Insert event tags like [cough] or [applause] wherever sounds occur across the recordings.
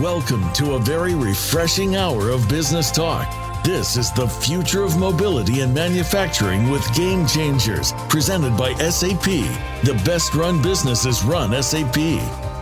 Welcome to a very refreshing hour of business talk. This is the future of mobility and manufacturing with Game Changers, presented by SAP. The best run businesses run SAP.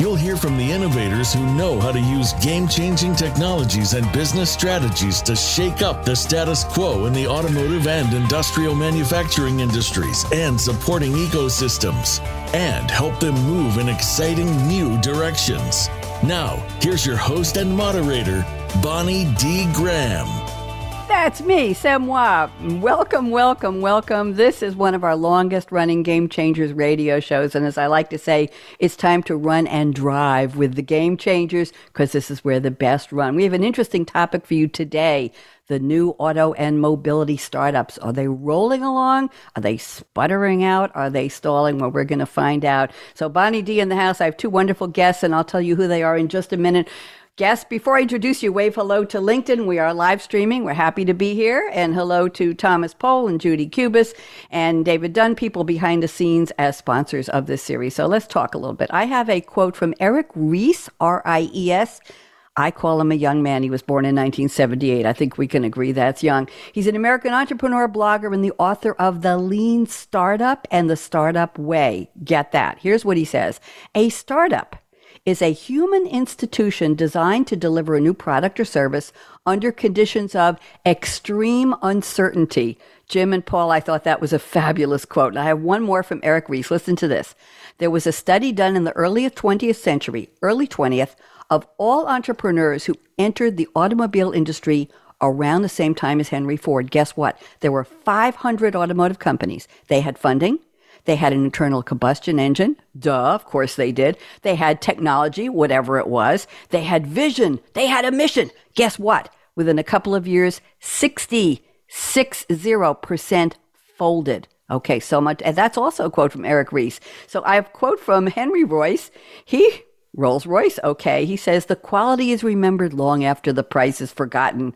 You'll hear from the innovators who know how to use game changing technologies and business strategies to shake up the status quo in the automotive and industrial manufacturing industries and supporting ecosystems, and help them move in exciting new directions. Now, here's your host and moderator, Bonnie D. Graham. That's me, Semwa. Welcome, welcome, welcome. This is one of our longest running Game Changers radio shows. And as I like to say, it's time to run and drive with the Game Changers because this is where the best run. We have an interesting topic for you today the new auto and mobility startups. Are they rolling along? Are they sputtering out? Are they stalling? Well, we're going to find out. So, Bonnie D in the house. I have two wonderful guests, and I'll tell you who they are in just a minute. Guests, before I introduce you, wave hello to LinkedIn. We are live streaming. We're happy to be here. And hello to Thomas Pohl and Judy Cubis and David Dunn, people behind the scenes as sponsors of this series. So let's talk a little bit. I have a quote from Eric Ries, R I E S. I call him a young man. He was born in 1978. I think we can agree that's young. He's an American entrepreneur, blogger, and the author of The Lean Startup and the Startup Way. Get that. Here's what he says A startup is a human institution designed to deliver a new product or service under conditions of extreme uncertainty. Jim and Paul, I thought that was a fabulous quote. And I have one more from Eric Ries. Listen to this. There was a study done in the early 20th century, early 20th, of all entrepreneurs who entered the automobile industry around the same time as Henry Ford. Guess what? There were 500 automotive companies. They had funding. They had an internal combustion engine. Duh, of course they did. They had technology, whatever it was. They had vision. They had a mission. Guess what? Within a couple of years, 60, 60% folded. Okay, so much. And that's also a quote from Eric Ries. So I have a quote from Henry Royce. He, Rolls Royce, okay, he says, the quality is remembered long after the price is forgotten.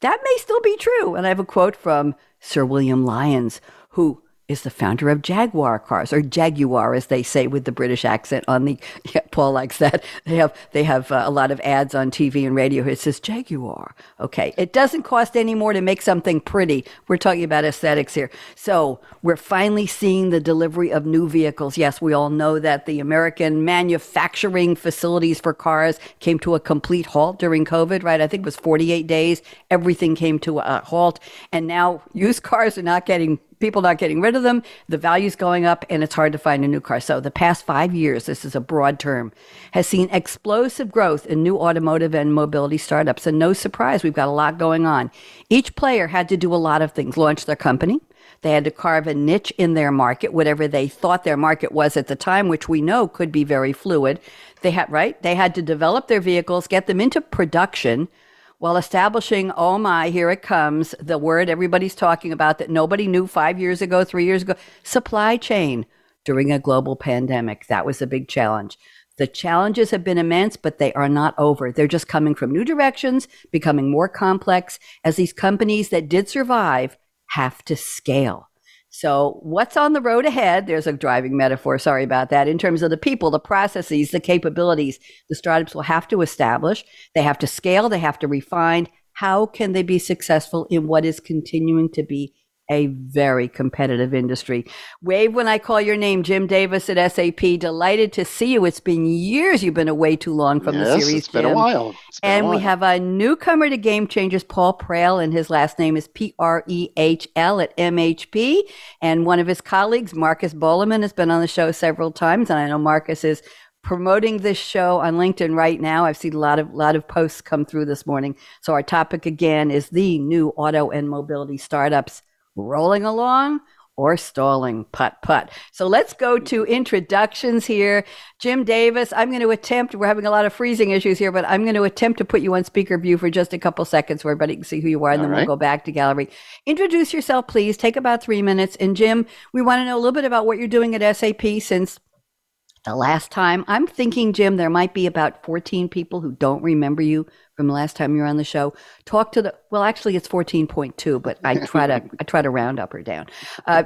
That may still be true. And I have a quote from Sir William Lyons, who is the founder of Jaguar cars, or Jaguar, as they say with the British accent on the. [laughs] Yeah, Paul likes that. They have they have uh, a lot of ads on TV and radio. It says Jaguar. Okay, it doesn't cost any more to make something pretty. We're talking about aesthetics here. So we're finally seeing the delivery of new vehicles. Yes, we all know that the American manufacturing facilities for cars came to a complete halt during COVID. Right? I think it was 48 days. Everything came to a halt, and now used cars are not getting people not getting rid of them, the value's going up, and it's hard to find a new car. So the past five years, this is a broad term, has seen explosive growth in new automotive and mobility startups. And no surprise, we've got a lot going on. Each player had to do a lot of things, launch their company. They had to carve a niche in their market, whatever they thought their market was at the time, which we know could be very fluid. They had, right? They had to develop their vehicles, get them into production, while establishing, oh my, here it comes, the word everybody's talking about that nobody knew five years ago, three years ago supply chain during a global pandemic. That was a big challenge. The challenges have been immense, but they are not over. They're just coming from new directions, becoming more complex as these companies that did survive have to scale. So, what's on the road ahead? There's a driving metaphor. Sorry about that. In terms of the people, the processes, the capabilities, the startups will have to establish. They have to scale. They have to refine. How can they be successful in what is continuing to be a very competitive industry. Wave when I call your name, Jim Davis at SAP. Delighted to see you. It's been years you've been away too long from yes, the series. It's been Jim. a while. Been and a we have a newcomer to Game Changers, Paul Prehl, and his last name is P R E H L at MHP. And one of his colleagues, Marcus Bolaman, has been on the show several times. And I know Marcus is promoting this show on LinkedIn right now. I've seen a lot of lot of posts come through this morning. So our topic again is the new auto and mobility startups rolling along or stalling putt putt. So let's go to introductions here. Jim Davis, I'm going to attempt, we're having a lot of freezing issues here, but I'm going to attempt to put you on speaker view for just a couple seconds where everybody can see who you are, and All then right. we'll go back to gallery. Introduce yourself, please. Take about three minutes. And Jim, we want to know a little bit about what you're doing at SAP since the last time. I'm thinking, Jim, there might be about 14 people who don't remember you from last time you were on the show. Talk to the well, actually, it's 14.2, but I try to [laughs] I try to round up or down. Uh,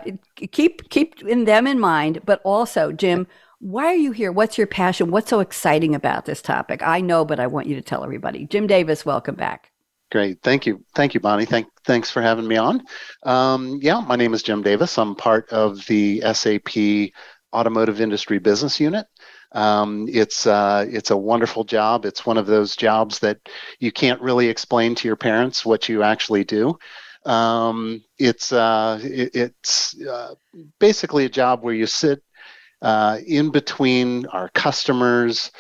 keep keep in them in mind, but also, Jim, Why are you here? What's your passion? What's so exciting about this topic? I know, but I want you to tell everybody. Jim Davis, welcome back. Great. Thank you. Thank you, Bonnie. Thank, thanks for having me on. Um, yeah, my name is Jim Davis. I'm part of the SAP Automotive Industry Business Unit. Um, it's uh, it's a wonderful job. It's one of those jobs that you can't really explain to your parents what you actually do. Um, it's uh, it, it's uh, basically a job where you sit uh, in between our customers,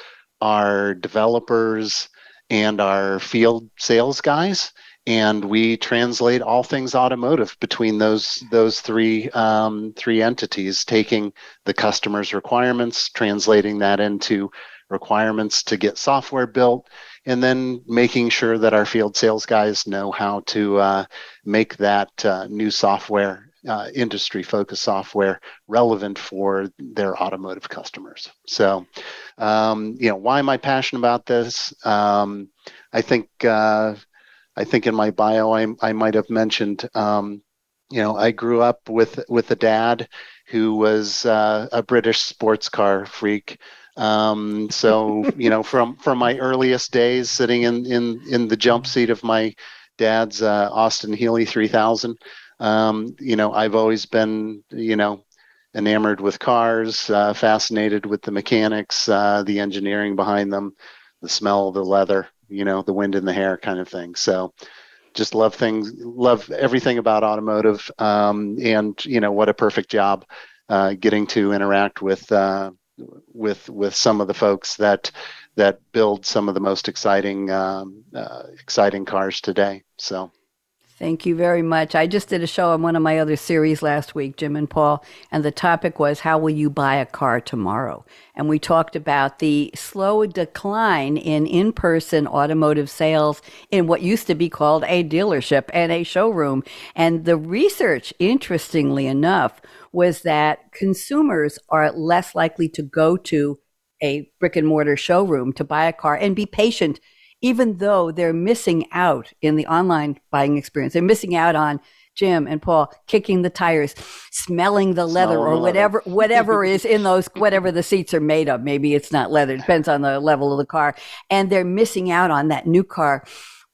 our developers, and our field sales guys, and we translate all things automotive between those those three um, three entities, taking the customer's requirements, translating that into requirements to get software built, and then making sure that our field sales guys know how to uh, make that uh, new software uh, industry focused software relevant for their automotive customers. So, um, you know, why am I passionate about this? Um, I think uh, I think in my bio I, I might have mentioned. Um, you know, I grew up with with a dad who was uh, a British sports car freak. Um, so [laughs] you know, from from my earliest days, sitting in in in the jump seat of my dad's uh, Austin Healey 3000, um, you know, I've always been, you know, enamored with cars, uh, fascinated with the mechanics, uh, the engineering behind them, the smell of the leather, you know, the wind in the hair kind of thing. So just love things, love everything about automotive. Um, and, you know, what a perfect job uh, getting to interact with, uh, with, with some of the folks that, that build some of the most exciting, um, uh, exciting cars today. So. Thank you very much. I just did a show on one of my other series last week, Jim and Paul, and the topic was How Will You Buy a Car Tomorrow? And we talked about the slow decline in in person automotive sales in what used to be called a dealership and a showroom. And the research, interestingly enough, was that consumers are less likely to go to a brick and mortar showroom to buy a car and be patient even though they're missing out in the online buying experience. They're missing out on Jim and Paul kicking the tires, smelling the leather Smell or whatever leather. whatever is in those whatever the seats are made of. Maybe it's not leather, depends on the level of the car. And they're missing out on that new car.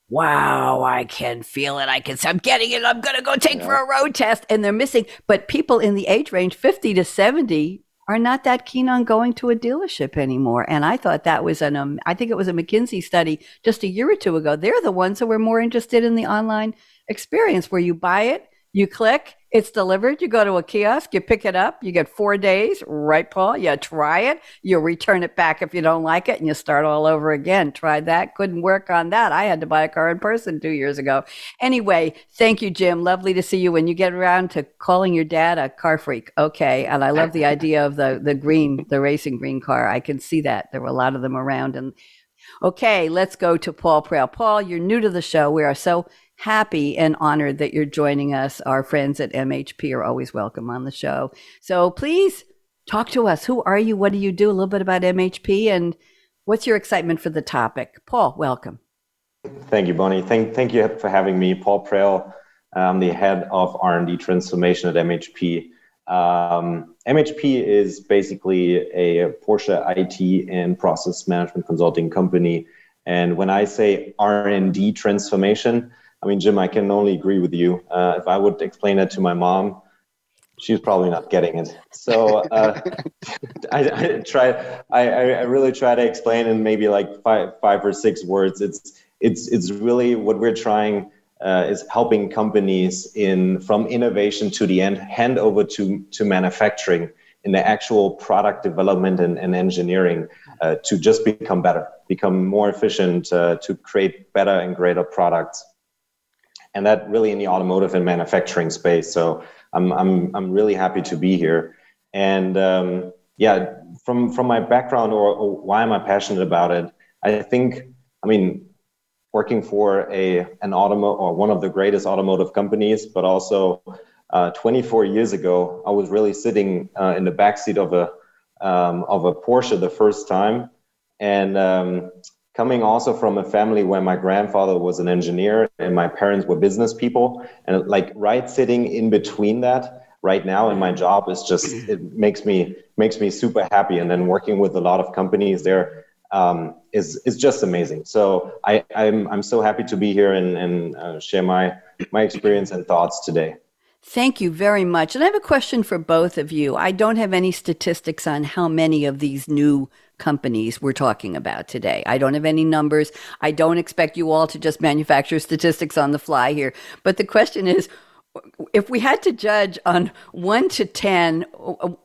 Wow, I can feel it. I can I'm getting it. I'm gonna go take yeah. for a road test. And they're missing. But people in the age range 50 to 70 are not that keen on going to a dealership anymore. And I thought that was an, um, I think it was a McKinsey study just a year or two ago. They're the ones who were more interested in the online experience where you buy it, you click, it's delivered. You go to a kiosk, you pick it up, you get four days, right, Paul? You try it, you return it back if you don't like it, and you start all over again. Tried that, couldn't work on that. I had to buy a car in person two years ago. Anyway, thank you, Jim. Lovely to see you. When you get around to calling your dad a car freak, okay. And I love the idea of the the green, the racing green car. I can see that there were a lot of them around, and Okay, let's go to Paul Prehl. Paul, you're new to the show. We are so happy and honored that you're joining us. Our friends at MHP are always welcome on the show. So please talk to us. Who are you? What do you do? A little bit about MHP and what's your excitement for the topic? Paul, welcome. Thank you, Bonnie. Thank, thank you for having me. Paul Prehl, I'm the head of R&D transformation at MHP. Um, MHP is basically a Porsche IT and process management consulting company. And when I say R&D transformation, I mean, Jim, I can only agree with you. Uh, if I would explain that to my mom, she's probably not getting it. So uh, [laughs] I, I, try. I, I really try to explain in maybe like five, five or six words. It's it's it's really what we're trying uh, is helping companies in from innovation to the end, hand over to to manufacturing in the actual product development and, and engineering uh, to just become better, become more efficient, uh, to create better and greater products and that really in the automotive and manufacturing space. So I'm I'm I'm really happy to be here. And um, yeah, from from my background or, or, why am I passionate about it? I think I mean working for a an automo or one of the greatest automotive companies, but also uh, 24 years ago, I was really sitting uh, in the backseat of a um, of a Porsche the first time, and um, coming also from a family where my grandfather was an engineer and my parents were business people and like right sitting in between that right now in my job is just [clears throat] it makes me makes me super happy and then working with a lot of companies there um, is is just amazing so I, I'm I'm so happy to be here and, and uh, share my my experience and thoughts today Thank you very much. And I have a question for both of you. I don't have any statistics on how many of these new companies we're talking about today. I don't have any numbers. I don't expect you all to just manufacture statistics on the fly here. But the question is if we had to judge on one to 10,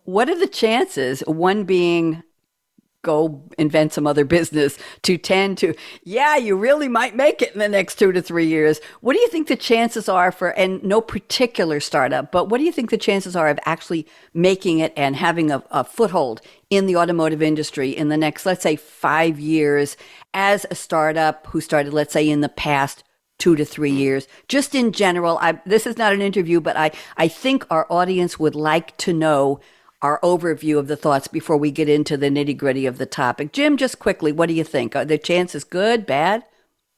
what are the chances, one being go invent some other business to 10 to yeah you really might make it in the next two to three years what do you think the chances are for and no particular startup but what do you think the chances are of actually making it and having a, a foothold in the automotive industry in the next let's say five years as a startup who started let's say in the past two to three years. Just in general, I, this is not an interview, but I, I think our audience would like to know our overview of the thoughts before we get into the nitty gritty of the topic. Jim, just quickly, what do you think? Are the chances good, bad?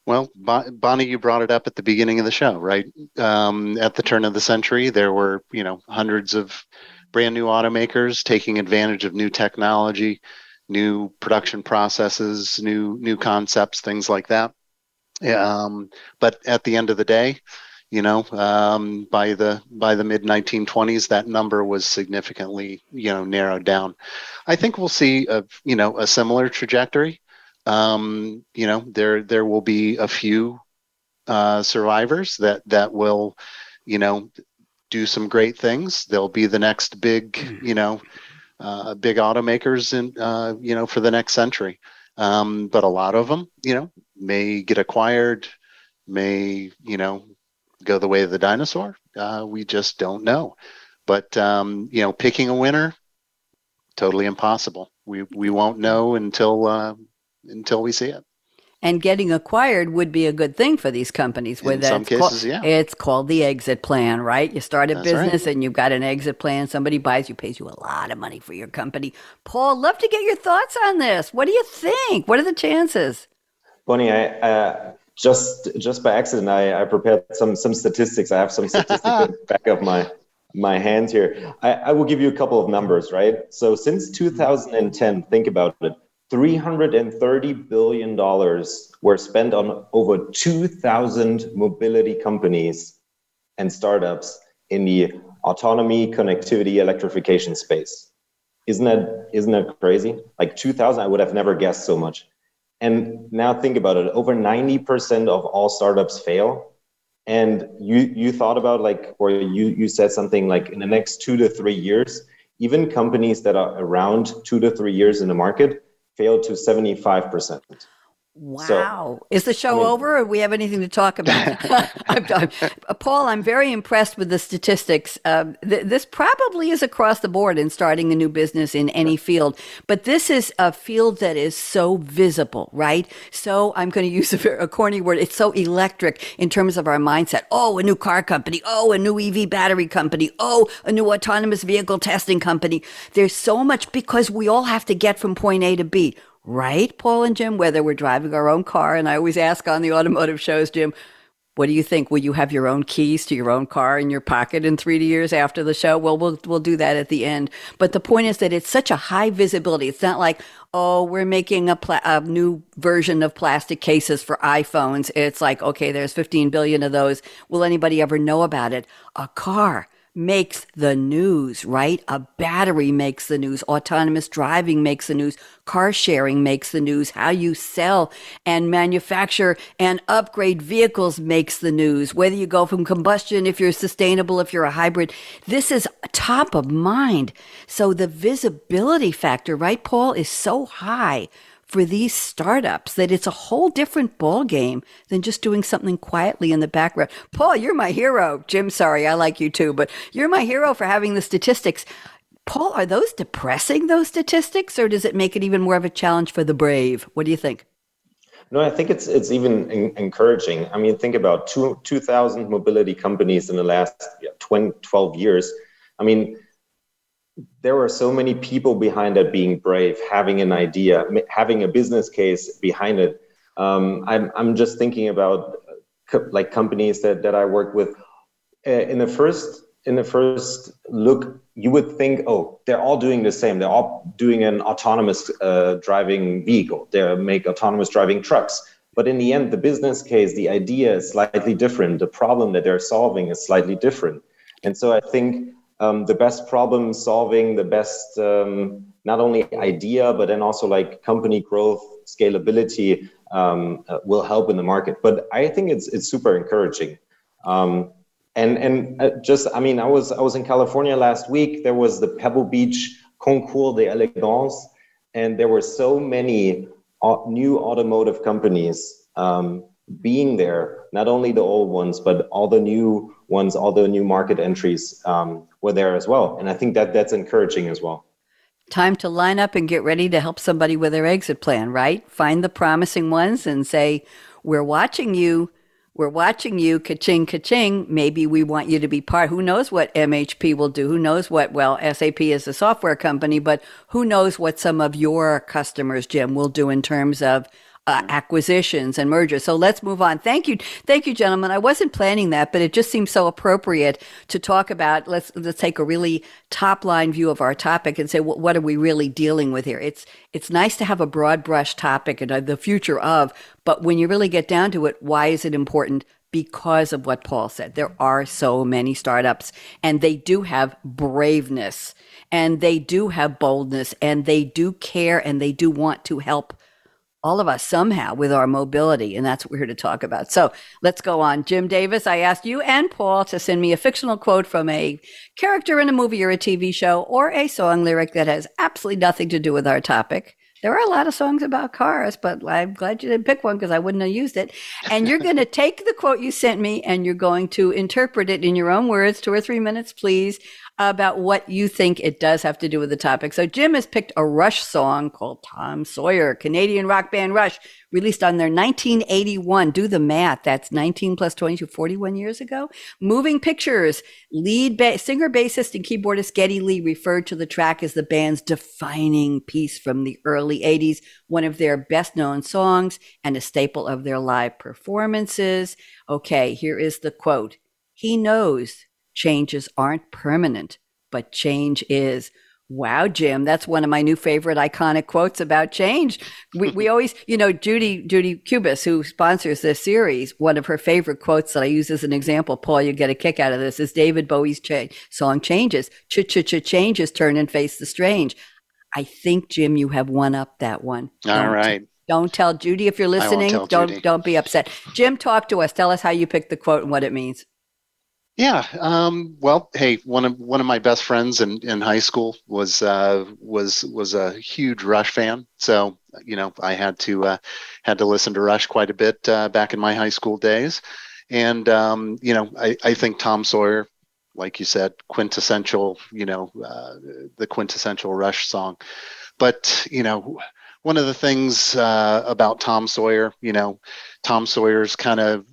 Well, Bonnie, you brought it up at the beginning of the show, right? Um, at the turn of the century, there were, you know, hundreds of brand new automakers taking advantage of new technology, new production processes, new new concepts, things like that. Um, but at the end of the day, you know um, by the by the mid 1920s that number was significantly you know narrowed down. I think we'll see a you know a similar trajectory. Um, you know there there will be a few uh, survivors that that will you know do some great things. They'll be the next big you know uh, big automakers in uh, you know for the next century. Um, but a lot of them you know may get acquired may you know go the way of the dinosaur? Uh, we just don't know. But um, you know, picking a winner, totally impossible. We we won't know until uh, until we see it. And getting acquired would be a good thing for these companies. In some cases, called, yeah. It's called the exit plan, right? You start a That's business right. and you've got an exit plan. Somebody buys you, pays you a lot of money for your company. Paul, love to get your thoughts on this. What do you think? What are the chances? Bonnie, I, uh, just just by accident, I, I prepared some some statistics. I have some statistics in the back of my my hands here. I, I will give you a couple of numbers, right? So since 2010, think about it. 330 billion dollars were spent on over 2,000 mobility companies and startups in the autonomy, connectivity, electrification space. Isn't that isn't that crazy? Like 2,000, I would have never guessed so much. And now think about it over 90% of all startups fail. And you, you thought about like, or you, you said something like in the next two to three years, even companies that are around two to three years in the market fail to 75%. Wow. So, Is the show I mean, over or we have anything to talk [laughs] about? [laughs] I'm, I'm, Paul, I'm very impressed with the statistics. Uh, th- this probably is across the board in starting a new business in any field, but this is a field that is so visible, right? So I'm going to use [laughs] a, a corny word. It's so electric in terms of our mindset. Oh, a new car company. Oh, a new EV battery company. Oh, a new autonomous vehicle testing company. There's so much because we all have to get from point A to B right, Paul and Jim, whether we're driving our own car. And I always ask on the automotive shows, Jim, what do you think? Will you have your own keys to your own car in your pocket in three years after the show? Well, we'll we'll do that at the end. But the point is that it's such a high visibility. It's not like oh, we're making a, pla- a new version of plastic cases for iPhones. It's like okay, there's 15 billion of those. Will anybody ever know about it? A car makes the news, right? A battery makes the news. Autonomous driving makes the news. Car sharing makes the news. How you sell and manufacture and upgrade vehicles makes the news. Whether you go from combustion, if you're sustainable, if you're a hybrid, this is top of mind. So the visibility factor, right, Paul, is so high for these startups that it's a whole different ball game than just doing something quietly in the background. Paul, you're my hero. Jim, sorry, I like you too, but you're my hero for having the statistics. Paul, are those depressing, those statistics, or does it make it even more of a challenge for the brave? What do you think? No, I think it's it's even encouraging. I mean, think about two 2,000 mobility companies in the last 20, 12 years. I mean, there were so many people behind that being brave, having an idea, having a business case behind it. Um, I'm, I'm just thinking about uh, co- like companies that, that I work with. Uh, in the first in the first look, you would think, oh, they're all doing the same. They're all doing an autonomous uh, driving vehicle. They make autonomous driving trucks. But in the end, the business case, the idea is slightly different. The problem that they're solving is slightly different. And so I think um, the best problem solving, the best um, not only idea, but then also like company growth, scalability um, uh, will help in the market. But I think it's it's super encouraging. Um, and and uh, just I mean I was I was in California last week. There was the Pebble Beach Concours d'Elegance, and there were so many uh, new automotive companies um, being there. Not only the old ones, but all the new ones, all the new market entries um, were there as well. And I think that that's encouraging as well. Time to line up and get ready to help somebody with their exit plan, right? Find the promising ones and say, "We're watching you." we're watching you, ka-ching, ka-ching. Maybe we want you to be part. Who knows what MHP will do? Who knows what, well, SAP is a software company, but who knows what some of your customers, Jim, will do in terms of uh, acquisitions and mergers. So let's move on. Thank you, thank you, gentlemen. I wasn't planning that, but it just seems so appropriate to talk about. Let's let's take a really top line view of our topic and say what, what are we really dealing with here. It's it's nice to have a broad brush topic and uh, the future of, but when you really get down to it, why is it important? Because of what Paul said, there are so many startups, and they do have braveness, and they do have boldness, and they do care, and they do want to help all of us somehow with our mobility. And that's what we're here to talk about. So let's go on. Jim Davis, I asked you and Paul to send me a fictional quote from a character in a movie or a TV show or a song lyric that has absolutely nothing to do with our topic. There are a lot of songs about cars, but I'm glad you didn't pick one because I wouldn't have used it. And you're going to take the quote you sent me and you're going to interpret it in your own words, two or three minutes, please about what you think it does have to do with the topic. So Jim has picked a Rush song called Tom Sawyer, Canadian rock band Rush, released on their 1981. Do the math. That's 19 plus 22, 41 years ago. Moving Pictures, lead ba- singer, bassist, and keyboardist Geddy Lee referred to the track as the band's defining piece from the early 80s, one of their best known songs and a staple of their live performances. Okay, here is the quote. He knows changes aren't permanent, but change is. Wow, Jim, that's one of my new favorite iconic quotes about change. We, we [laughs] always, you know, Judy, Judy Cubis, who sponsors this series, one of her favorite quotes that I use as an example, Paul, you get a kick out of this, is David Bowie's cha- song Changes. Ch ch ch changes, turn and face the strange. I think, Jim, you have one up that one. All don't, right. Don't tell Judy if you're listening. Don't Judy. don't be upset. Jim, talk to us. Tell us how you picked the quote and what it means. Yeah. Um, well, hey, one of one of my best friends in, in high school was uh, was was a huge Rush fan. So you know, I had to uh, had to listen to Rush quite a bit uh, back in my high school days. And um, you know, I, I think Tom Sawyer, like you said, quintessential. You know, uh, the quintessential Rush song. But you know, one of the things uh, about Tom Sawyer, you know, Tom Sawyer's kind of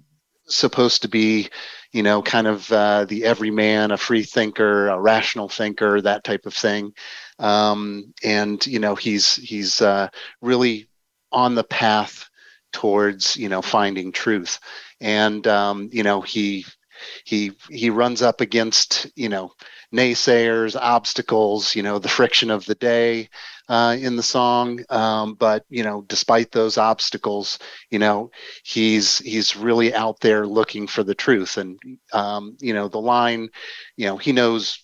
supposed to be you know, kind of uh, the everyman, a free thinker, a rational thinker, that type of thing. Um, and you know, he's he's uh, really on the path towards you know finding truth, and um, you know he he he runs up against you know naysayers, obstacles, you know, the friction of the day uh, in the song. Um, but you know, despite those obstacles, you know, he's he's really out there looking for the truth. And um, you know, the line, you know, he knows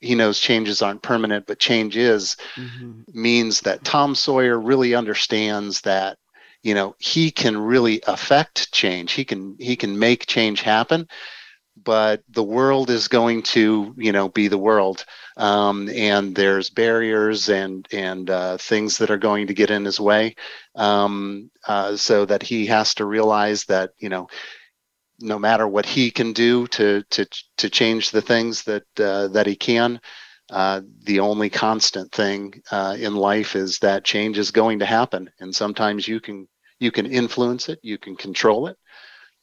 he knows changes aren't permanent, but change is mm-hmm. means that Tom Sawyer really understands that you know he can really affect change. He can he can make change happen but the world is going to you know be the world. Um, and there's barriers and and uh, things that are going to get in his way. Um, uh, so that he has to realize that you know no matter what he can do to to to change the things that uh, that he can uh, the only constant thing uh, in life is that change is going to happen. And sometimes you can you can influence it you can control it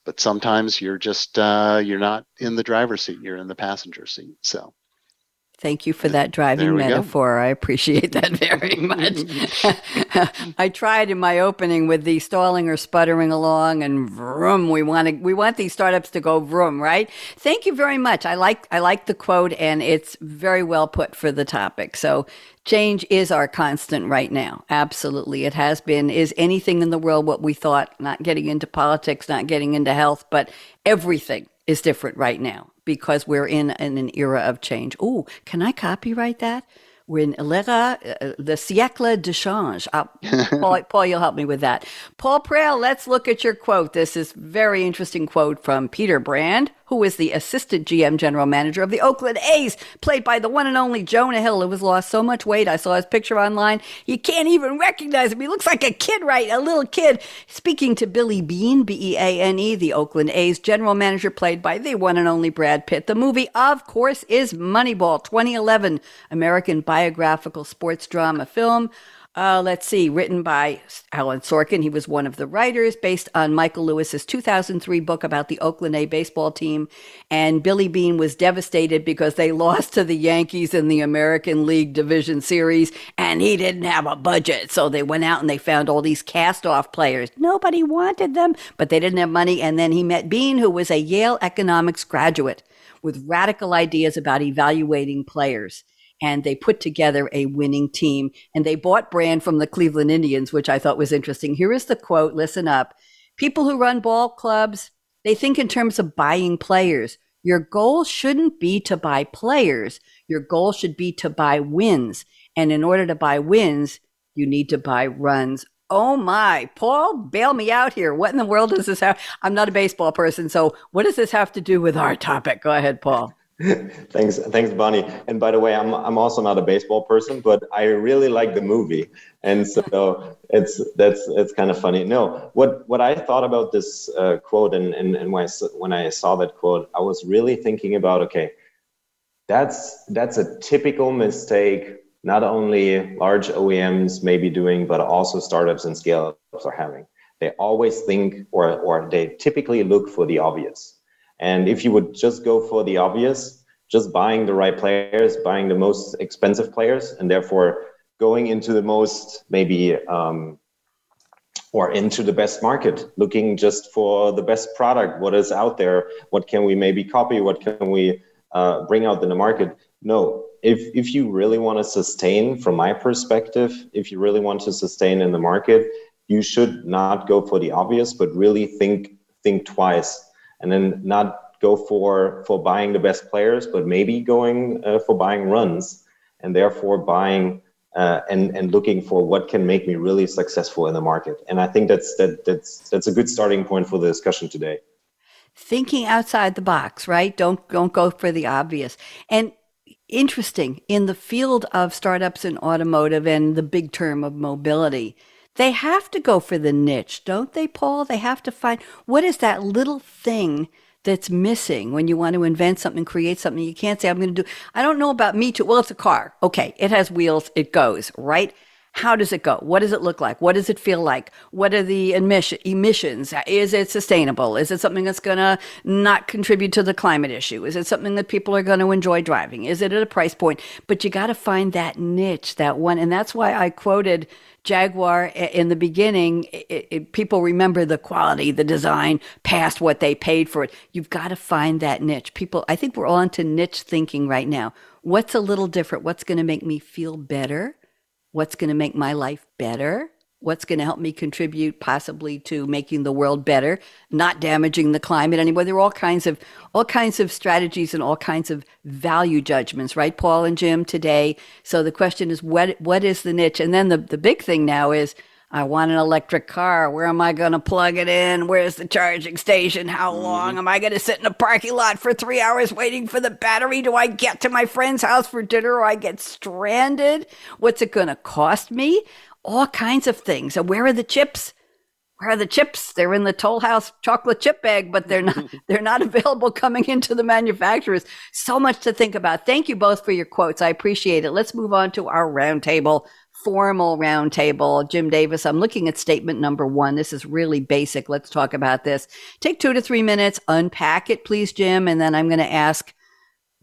but sometimes you're just uh, you're not in the driver's seat you're in the passenger seat so Thank you for that driving metaphor. Go. I appreciate that [laughs] very much. [laughs] I tried in my opening with the stalling or sputtering along and vroom. We want to, we want these startups to go vroom, right? Thank you very much. I like I like the quote and it's very well put for the topic. So change is our constant right now. Absolutely. It has been. Is anything in the world what we thought, not getting into politics, not getting into health, but everything is different right now because we're in, in an era of change. Oh, can I copyright that? We're in l'era, uh, the siècle de change. Uh, [laughs] Paul, Paul, you'll help me with that. Paul Prehl, let's look at your quote. This is very interesting quote from Peter Brand who is the assistant GM general manager of the Oakland A's, played by the one and only Jonah Hill, who has lost so much weight. I saw his picture online. You can't even recognize him. He looks like a kid, right? A little kid. Speaking to Billy Beane, B E A N E, the Oakland A's general manager, played by the one and only Brad Pitt. The movie, of course, is Moneyball, 2011 American biographical sports drama film. Uh, let's see, written by Alan Sorkin. He was one of the writers, based on Michael Lewis's 2003 book about the Oakland A baseball team. And Billy Beane was devastated because they [laughs] lost to the Yankees in the American League Division Series, and he didn't have a budget. So they went out and they found all these cast off players. Nobody wanted them, but they didn't have money. And then he met Beane, who was a Yale economics graduate with radical ideas about evaluating players and they put together a winning team. And they bought Brand from the Cleveland Indians, which I thought was interesting. Here is the quote listen up. People who run ball clubs, they think in terms of buying players. Your goal shouldn't be to buy players. Your goal should be to buy wins. And in order to buy wins, you need to buy runs. Oh my, Paul, bail me out here. What in the world does this have? I'm not a baseball person. So, what does this have to do with our topic? Go ahead, Paul. [laughs] thanks, thanks, Bonnie. And by the way, I'm I'm also not a baseball person, but I really like the movie, and so it's that's it's kind of funny. No, what what I thought about this uh, quote, and and and when I, when I saw that quote, I was really thinking about okay, that's that's a typical mistake. Not only large OEMs may be doing, but also startups and scale ups are having. They always think, or or they typically look for the obvious and if you would just go for the obvious, just buying the right players, buying the most expensive players, and therefore going into the most maybe um, or into the best market, looking just for the best product, what is out there, what can we maybe copy, what can we uh, bring out in the market. No, if if you really want to sustain, from my perspective, if you really want to sustain in the market, you should not go for the obvious, but really think think twice and then not go for for buying the best players, but maybe going uh, for buying runs, and therefore buying uh, and and looking for what can make me really successful in the market. And I think that's that that's that's a good starting point for the discussion today. Thinking outside the box, right? Don't don't go for the obvious. And interesting in the field of startups in automotive and the big term of mobility they have to go for the niche, don't they, Paul? They have to find what is that little thing that's missing when you want to invent something, create something. You can't say, I'm going to do, I don't know about me too. Well, it's a car. Okay. It has wheels. It goes, right? How does it go? What does it look like? What does it feel like? What are the emissions? Is it sustainable? Is it something that's going to not contribute to the climate issue? Is it something that people are going to enjoy driving? Is it at a price point? But you got to find that niche, that one. And that's why I quoted Jaguar in the beginning, it, it, people remember the quality, the design past what they paid for it. You've got to find that niche. People, I think we're all into niche thinking right now. What's a little different? What's going to make me feel better? What's going to make my life better, what's going to help me contribute possibly to making the world better, not damaging the climate anymore. There are all kinds of all kinds of strategies and all kinds of value judgments, right, Paul and Jim, today. So the question is what what is the niche? And then the, the big thing now is I want an electric car. Where am I going to plug it in? Where's the charging station? How mm-hmm. long am I going to sit in a parking lot for three hours waiting for the battery? Do I get to my friend's house for dinner or I get stranded? What's it going to cost me? All kinds of things. And where are the chips? Where are the chips? They're in the Toll House chocolate chip bag, but they're not [laughs] they're not available coming into the manufacturers. So much to think about. Thank you both for your quotes. I appreciate it. Let's move on to our roundtable formal roundtable. Jim Davis, I'm looking at statement number one. This is really basic. Let's talk about this. Take two to three minutes, unpack it, please, Jim, and then I'm going to ask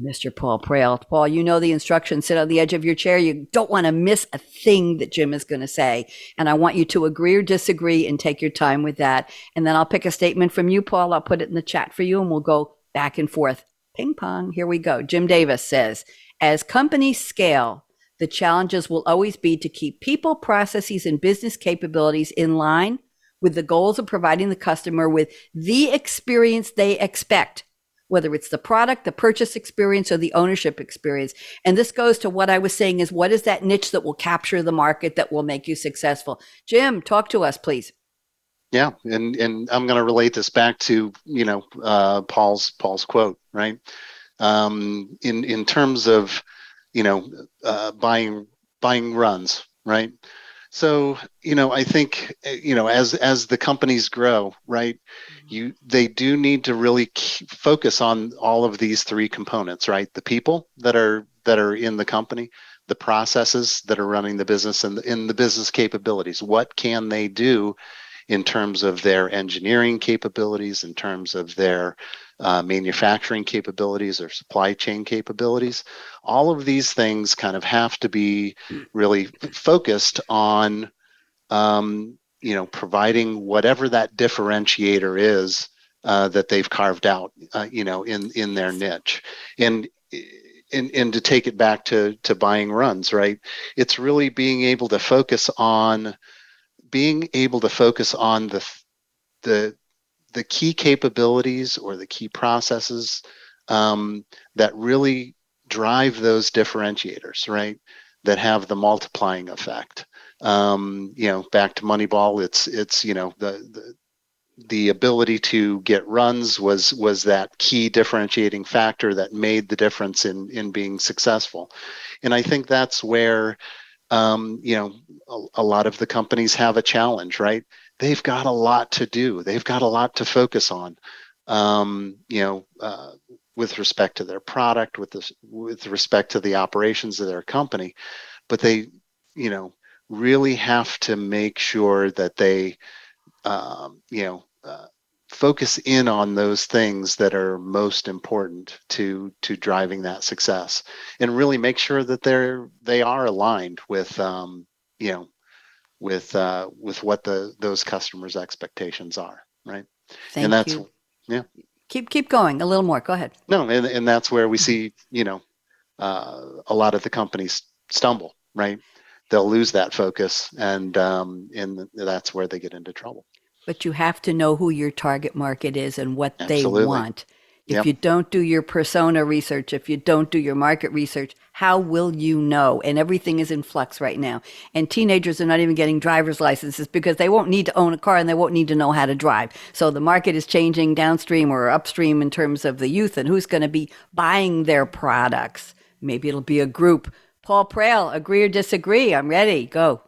Mr. Paul Prehl. Paul, you know the instructions. Sit on the edge of your chair. You don't want to miss a thing that Jim is going to say. And I want you to agree or disagree and take your time with that. And then I'll pick a statement from you, Paul. I'll put it in the chat for you and we'll go back and forth. Ping pong. Here we go. Jim Davis says, as companies scale, the challenges will always be to keep people, processes, and business capabilities in line with the goals of providing the customer with the experience they expect whether it's the product, the purchase experience, or the ownership experience. And this goes to what I was saying is what is that niche that will capture the market that will make you successful? Jim, talk to us, please. Yeah, and and I'm going to relate this back to you know uh, Paul's Paul's quote, right? Um, in in terms of you know uh, buying buying runs, right? So you know, I think you know as as the companies grow, right? You they do need to really focus on all of these three components, right? The people that are that are in the company, the processes that are running the business, and the, in the business capabilities. What can they do in terms of their engineering capabilities, in terms of their uh, manufacturing capabilities or supply chain capabilities. All of these things kind of have to be really focused on, um, you know, providing whatever that differentiator is uh, that they've carved out, uh, you know, in in their niche, and. And, and to take it back to, to buying runs, right? It's really being able to focus on being able to focus on the the the key capabilities or the key processes um, that really drive those differentiators, right? That have the multiplying effect. Um, you know, back to Moneyball, it's it's you know the, the the ability to get runs was was that key differentiating factor that made the difference in in being successful, and I think that's where um, you know a, a lot of the companies have a challenge, right? They've got a lot to do. They've got a lot to focus on, um, you know, uh, with respect to their product, with with respect to the operations of their company. But they, you know, really have to make sure that they, um, you know, uh, focus in on those things that are most important to to driving that success and really make sure that they're they are aligned with um, you know with uh, with what the those customers' expectations are, right? Thank and that's you. yeah. Keep keep going a little more. Go ahead. No, and and that's where we see you know uh, a lot of the companies stumble, right? They'll lose that focus, and um, and that's where they get into trouble. But you have to know who your target market is and what Absolutely. they want. If Yep. you don't do your persona research, if you don't do your market research, how will you know? And everything is in flux right now. And teenagers are not even getting driver's licenses because they won't need to own a car and they won't need to know how to drive. So the market is changing downstream or upstream in terms of the youth and who's going to be buying their products. Maybe it'll be a group. Paul Prehl, agree or disagree? I'm ready. Go.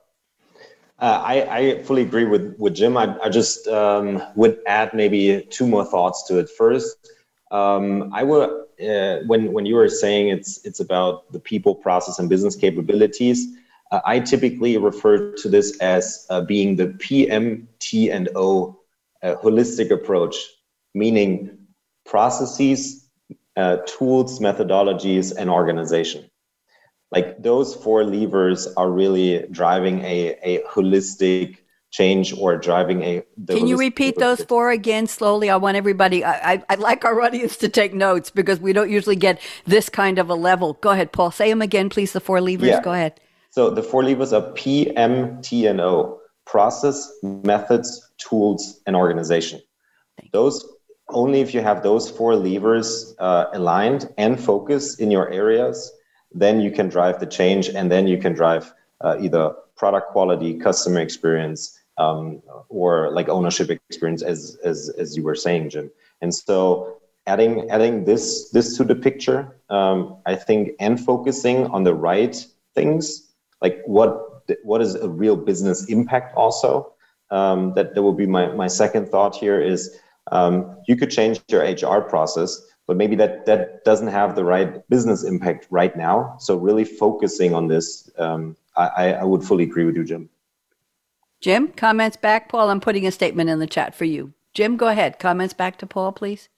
Uh, I, I fully agree with, with Jim. I, I just um, would add maybe two more thoughts to it. First, um, I would uh, when when you were saying it's it's about the people, process, and business capabilities. Uh, I typically refer to this as uh, being the PMT and O uh, holistic approach, meaning processes, uh, tools, methodologies, and organization. Like those four levers are really driving a, a holistic change or driving a. Can you repeat those four again slowly? I want everybody, I, I, I'd like our audience to take notes because we don't usually get this kind of a level. Go ahead, Paul. Say them again, please. The four levers. Yeah. Go ahead. So the four levers are P, M, T, and O process, methods, tools, and organization. Those only if you have those four levers uh, aligned and focus in your areas, then you can drive the change and then you can drive uh, either product quality, customer experience, um, or like ownership experience, as, as, as you were saying, Jim. And so adding, adding this, this to the picture, um, I think, and focusing on the right things, like what, what is a real business impact also, um, that, that would be my, my second thought here is um, you could change your HR process, but maybe that that doesn't have the right business impact right now. So really focusing on this, um, I, I would fully agree with you, Jim. Jim, comments back. Paul, I'm putting a statement in the chat for you. Jim, go ahead. Comments back to Paul, please.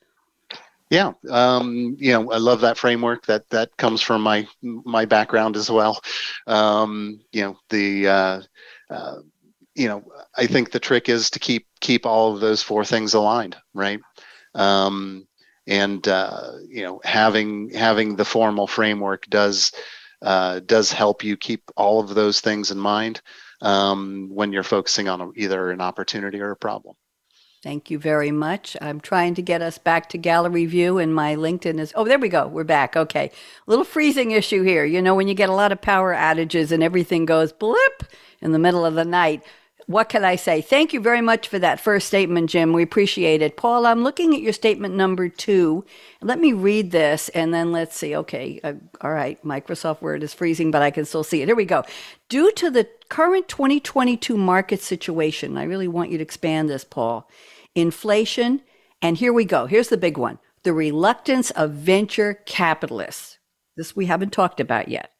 Yeah, um, you know, I love that framework. That that comes from my my background as well. Um, you know, the uh, uh, you know, I think the trick is to keep keep all of those four things aligned, right? Um, and uh, you know, having having the formal framework does uh, does help you keep all of those things in mind um, when you're focusing on either an opportunity or a problem. Thank you very much. I'm trying to get us back to gallery view, and my LinkedIn is. Oh, there we go. We're back. Okay. Little freezing issue here. You know, when you get a lot of power outages and everything goes blip in the middle of the night, what can I say? Thank you very much for that first statement, Jim. We appreciate it. Paul, I'm looking at your statement number two. Let me read this and then let's see. Okay. Uh, all right. Microsoft Word is freezing, but I can still see it. Here we go. Due to the current 2022 market situation, I really want you to expand this, Paul. Inflation, and here we go. Here's the big one the reluctance of venture capitalists. This we haven't talked about yet.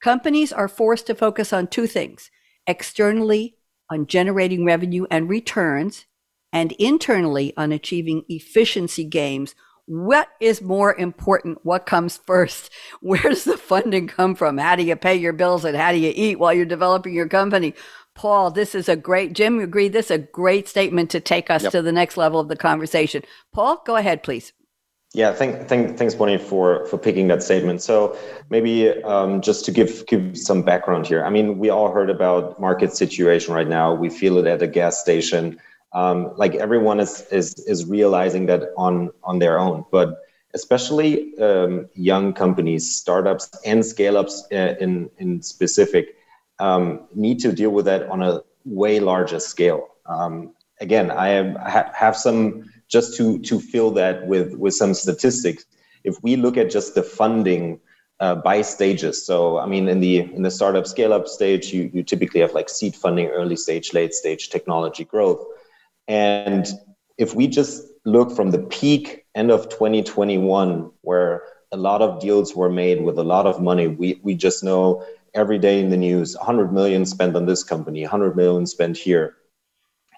Companies are forced to focus on two things externally on generating revenue and returns, and internally on achieving efficiency gains. What is more important? What comes first? [laughs] Where does the funding come from? How do you pay your bills and how do you eat while you're developing your company? Paul, this is a great, Jim, you agree? This is a great statement to take us yep. to the next level of the conversation. Paul, go ahead, please. Yeah, thank, thank, thanks, Bonnie, for for picking that statement. So maybe um, just to give give some background here. I mean, we all heard about market situation right now. We feel it at a gas station. Um, like everyone is is is realizing that on on their own, but especially um, young companies, startups, and scale ups uh, in in specific um, need to deal with that on a way larger scale. Um, again, I have, have some just to to fill that with with some statistics. If we look at just the funding uh, by stages, so I mean, in the in the startup scale up stage, you you typically have like seed funding, early stage, late stage technology growth, and if we just look from the peak end of 2021, where a lot of deals were made with a lot of money, we we just know every day in the news 100 million spent on this company 100 million spent here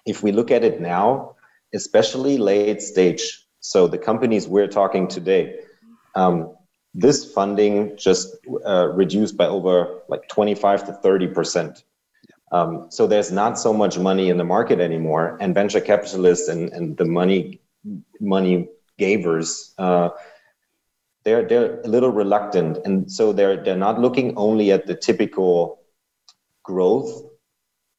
if we look at it now especially late stage. So the companies we're talking today, um, this funding just uh, reduced by over like 25 to 30 percent. Um, so there's not so much money in the market anymore, and venture capitalists and, and the money money gavers, uh, they're they're a little reluctant, and so they're they're not looking only at the typical growth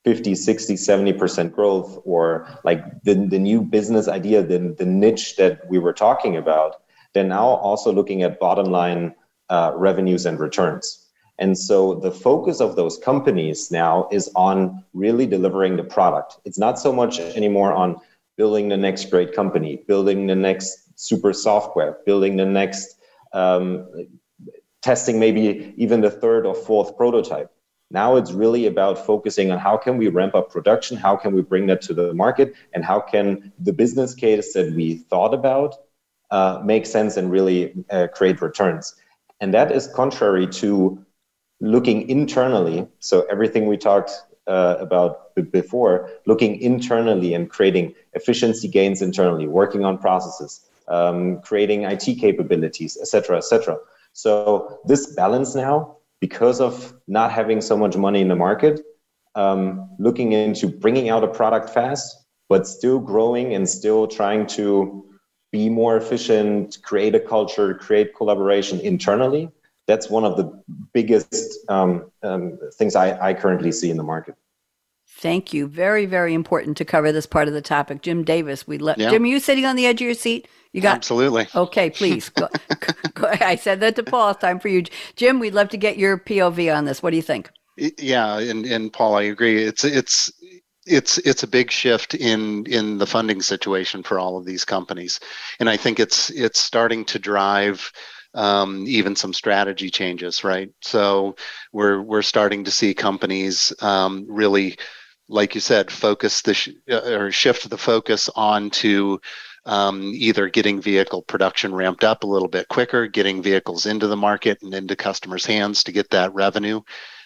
50 60 70% growth or like the, the new business idea the, the niche that we were talking about they're now also looking at bottom line uh, revenues and returns. And so the focus of those companies now is on really delivering the product. It's not so much anymore on building the next great company building the next super software building the next um, testing maybe even the third or fourth prototype now it's really about focusing on how can we ramp up production, how can we bring that to the market, and how can the business case that we thought about uh, make sense and really uh, create returns. And that is contrary to looking internally. So everything we talked uh, about before, looking internally and creating efficiency gains internally, working on processes, um, creating IT capabilities, etc., cetera, et cetera. So this balance now because of not having so much money in the market, um, looking into bringing out a product fast, but still growing and still trying to be more efficient, create a culture, create collaboration internally. That's one of the biggest um, um, things I, I currently see in the market. Thank you. Very, very important to cover this part of the topic. Jim Davis, we let yeah. Jim. Are you sitting on the edge of your seat? You got absolutely okay. Please, go, [laughs] go, I said that to Paul. It's time for you, Jim. We'd love to get your POV on this. What do you think? Yeah, and and Paul, I agree. It's it's it's it's a big shift in in the funding situation for all of these companies, and I think it's it's starting to drive. Um, even some strategy changes, right? So we're we're starting to see companies um, really, like you said, focus the sh- uh, or shift the focus onto um, either getting vehicle production ramped up a little bit quicker, getting vehicles into the market and into customers' hands to get that revenue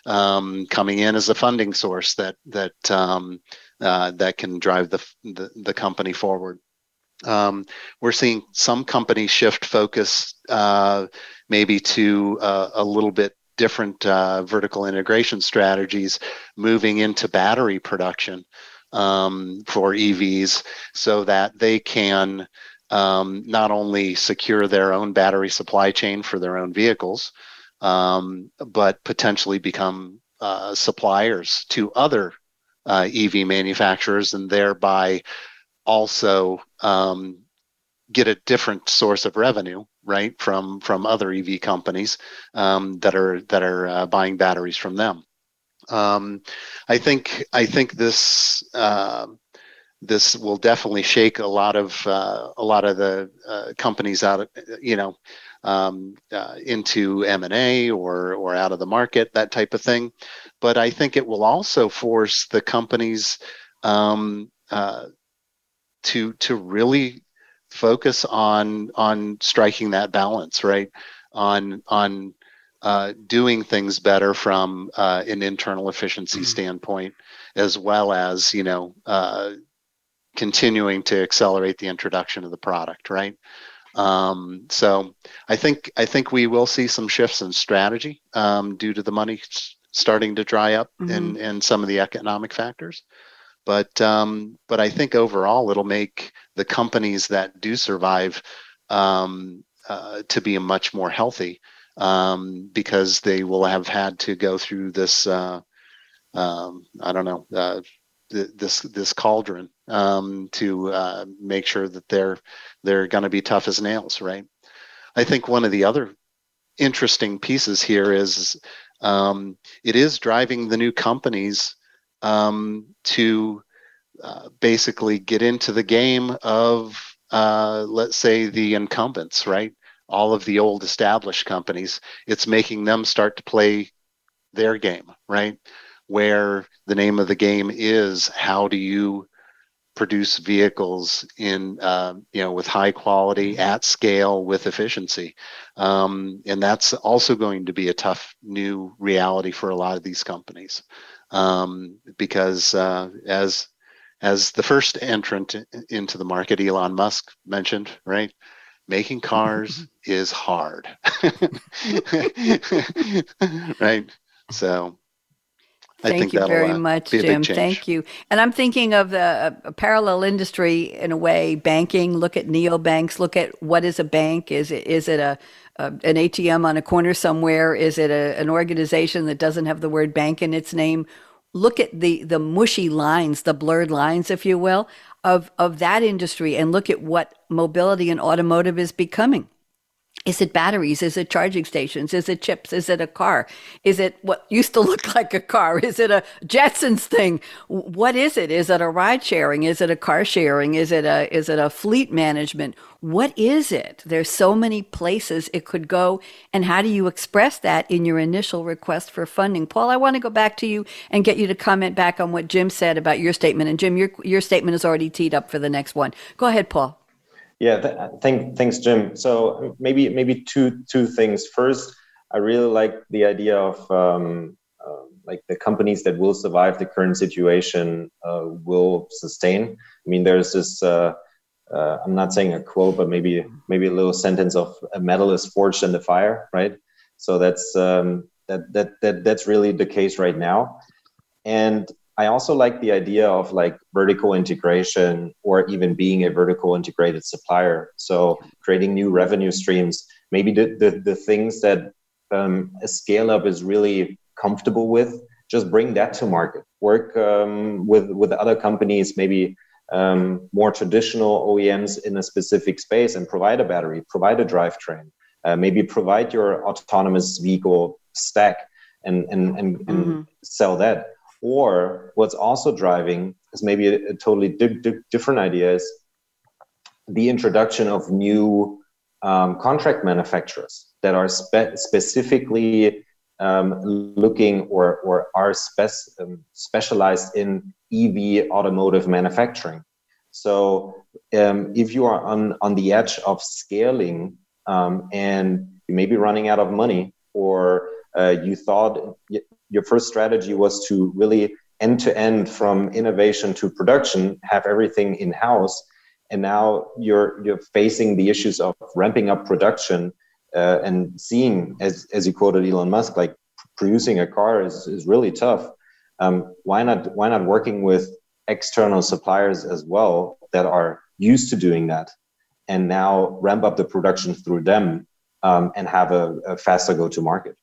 um, coming in as a funding source that that um, uh, that can drive the, the, the company forward. Um, we're seeing some companies shift focus uh, maybe to uh, a little bit different uh, vertical integration strategies, moving into battery production um, for EVs so that they can um, not only secure their own battery supply chain for their own vehicles, um, but potentially become uh, suppliers to other uh, EV manufacturers and thereby also um, get a different source of revenue right from from other EV companies um, that are that are uh, buying batteries from them. Um, I think I think this uh, this will definitely shake a lot of uh, a lot of the uh, companies out, you know, um, uh, into M and A or or out of the market, that type of thing. But I think it will also force the companies um, uh, to to really focus on on striking that balance, right? On on uh, doing things better from uh, an internal efficiency mm-hmm. standpoint, as well as you know uh, continuing to accelerate the introduction of the product, right? Um, so I think I think we will see some shifts in strategy um, due to the money starting to dry up mm-hmm. and and some of the economic factors. But um, but I think overall it'll make the companies that do survive um, uh, to be much more healthy um, because they will have had to go through this. Uh, um, I don't know uh, th- this this cauldron um, to uh, make sure that they're they're going to be tough as nails, right? I think one of the other interesting pieces here is um, it is driving the new companies um, to uh, basically get into the game of uh, let's say the incumbents, right? All of the old established companies. It's making them start to play their game, right? Where the name of the game is how do you produce vehicles in uh, you know with high quality at scale with efficiency um, and that's also going to be a tough new reality for a lot of these companies um, because uh, as as the first entrant into the market elon musk mentioned right making cars [laughs] is hard [laughs] right so Thank you very uh, much, Jim. Thank you. And I'm thinking of the a parallel industry in a way. Banking. Look at neobanks. Look at what is a bank? Is it is it a, a an ATM on a corner somewhere? Is it a, an organization that doesn't have the word bank in its name? Look at the the mushy lines, the blurred lines, if you will, of of that industry, and look at what mobility and automotive is becoming. Is it batteries? Is it charging stations? Is it chips? Is it a car? Is it what used to [laughs] look like a car? Is it a Jetsons thing? What is it? Is it a ride sharing? Is it a car sharing? Is it a is it a fleet management? What is it? There's so many places it could go. And how do you express that in your initial request for funding? Paul, I want to go back to you and get you to comment back on what Jim said about your statement. And Jim, your your statement is already teed up for the next one. Go ahead, Paul. Yeah, th- thank, thanks, Jim. So maybe maybe two two things. First, I really like the idea of um, uh, like the companies that will survive the current situation uh, will sustain. I mean, there's this. Uh, uh I'm not saying a quote, but maybe maybe a little sentence of a metal is forged in the fire, right? So that's um, that that that that's really the case right now. And I also like the idea of like vertical integration or even being a vertical integrated supplier. So creating new revenue streams, maybe the, the, the things that um, a scale up is really comfortable with, just bring that to market. Work um, with, with other companies, maybe um, more traditional OEMs in a specific space and provide a battery, provide a drivetrain, uh, maybe provide your autonomous vehicle stack and, and, and, and mm-hmm. sell that or what's also driving is maybe a, a totally di- di- different idea is the introduction of new um, contract manufacturers that are spe- specifically um, looking or, or are spe- um, specialized in EV automotive manufacturing. So um, if you are on, on the edge of scaling um, and you may be running out of money or uh, you thought your first strategy was to really end to end from innovation to production have everything in house and now you're you're facing the issues of ramping up production uh, and seeing as as you quoted Elon Musk like producing a car is is really tough. Um, why not why not working with external suppliers as well that are used to doing that and now ramp up the production through them um, and have a, a faster go to market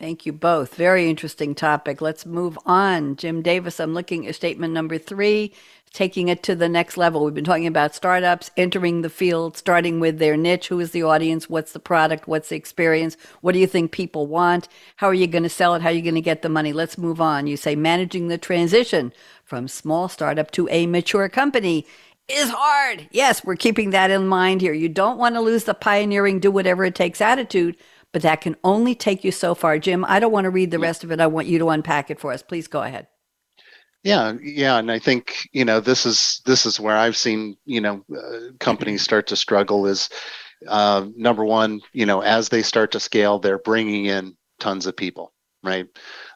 Thank you both. Very interesting topic. Let's move on. Jim Davis, I'm looking at statement number three, taking it to the next level. We've been talking about startups entering the field, starting with their niche. Who is the audience? What's the product? What's the experience? What do you think people want? How are you going to sell it? How are you going to get the money? Let's move on. You say managing the transition from small startup to a mature company is hard. Yes, we're keeping that in mind here. You don't want to lose the pioneering, do whatever it takes attitude but that can only take you so far. Jim, I don't want to read the rest of it. I want you to unpack it for us. Please go ahead. Yeah, yeah, and I think you know this is this is where I've seen you know uh, companies start to struggle. Is uh, number one, you know, as they start to scale, they're bringing in tons of people, right?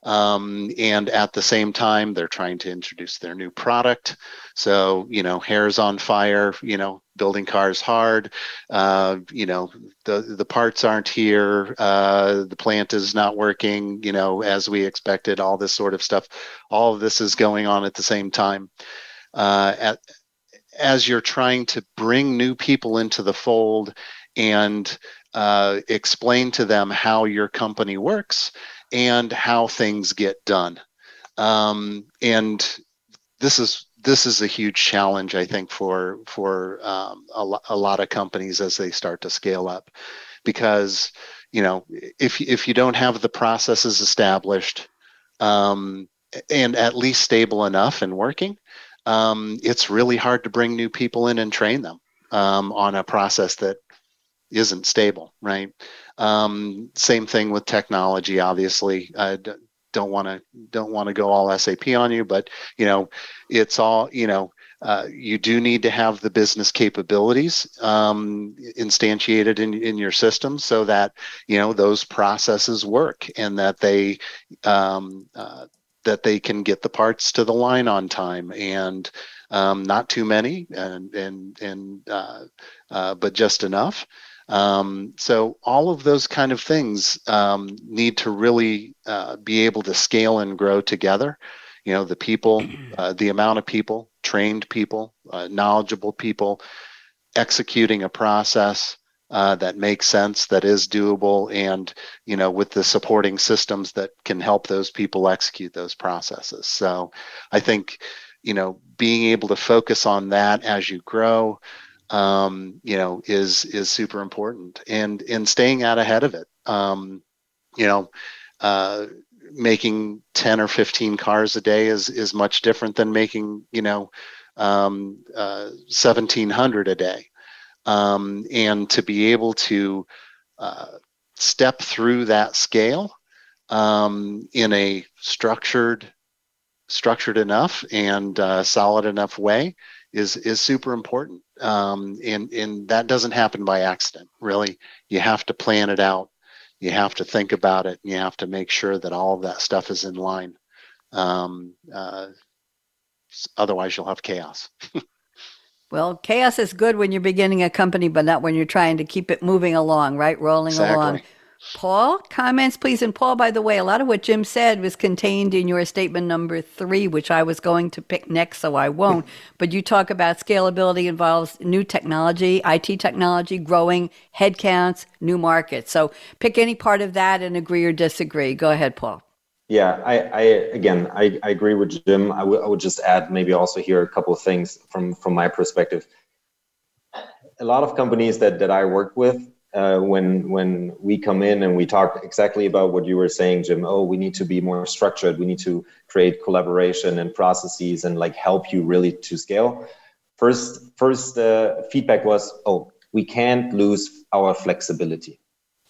Um, and at the same time, they're trying to introduce their new product. So, you know, hair's on fire, you know, building cars hard. Uh, you know, the, the parts aren't here. Uh, the plant is not working, you know, as we expected, all this sort of stuff. All of this is going on at the same time. Uh, at, as you're trying to bring new people into the fold and uh, explain to them how your company works, and how things get done. Um, and this is this is a huge challenge, I think, for for um, a, lo- a lot of companies as they start to scale up, because you know if if you don't have the processes established um, and at least stable enough and working, um, it's really hard to bring new people in and train them um, on a process that isn't stable, right? Um, same thing with technology. Obviously, I d- don't want to don't want to go all SAP on you, but you know, it's all you know. Uh, you do need to have the business capabilities um, instantiated in, in your system so that you know those processes work and that they um, uh, that they can get the parts to the line on time and um, not too many and and and uh, uh but just enough um, so all of those kind of things um, need to really uh, be able to scale and grow together. You know, the people, [clears throat] uh, the amount of people, trained people, uh, knowledgeable people, executing a process uh, that makes sense, that is doable, and you know, with the supporting systems that can help those people execute those processes. So, I think, you know, being able to focus on that as you grow um, you know, is is super important, and and staying out ahead of it. Um, you know, uh, making ten or fifteen cars a day is is much different than making you know um, uh, seventeen hundred a day, um, and to be able to uh, step through that scale um, in a structured structured enough and uh, solid enough way is is super important um, and and that doesn't happen by accident really. You have to plan it out. You have to think about it and you have to make sure that all of that stuff is in line. Um, uh, otherwise you'll have chaos. [laughs] Well chaos is good when you're beginning a company but not when you're trying to keep it moving along right? Rolling exactly. along Paul, comments, please. And Paul, by the way, a lot of what Jim said was contained in your statement number three, which I was going to pick next, so I won't. [laughs] but you talk about scalability involves new technology, IT technology, growing headcounts, new markets. So pick any part of that and agree or disagree. Go ahead, Paul. Yeah, I, I again, I, I agree with Jim. I, w- I would just add maybe also here a couple of things from from my perspective. A lot of companies that that I work with uh, when when we come in and we talk exactly about what you were saying, Jim. Oh, we need to be more structured. We need to create collaboration and processes and like help you really to scale. First, first uh, feedback was, oh, we can't lose our flexibility.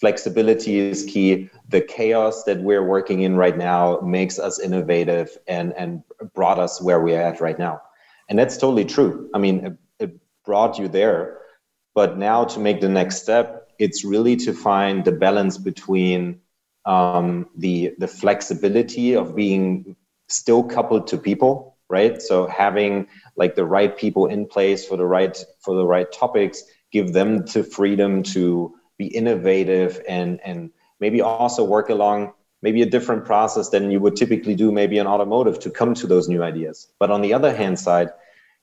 Flexibility is key. The chaos that we're working in right now makes us innovative and and brought us where we're at right now. And that's totally true. I mean, it, it brought you there. But now to make the next step, it's really to find the balance between um, the the flexibility of being still coupled to people right? So having like the right people in place for the right for the right topics, give them the freedom to be innovative and and maybe also work along maybe a different process than you would typically do maybe in automotive to come to those new ideas. But on the other hand side,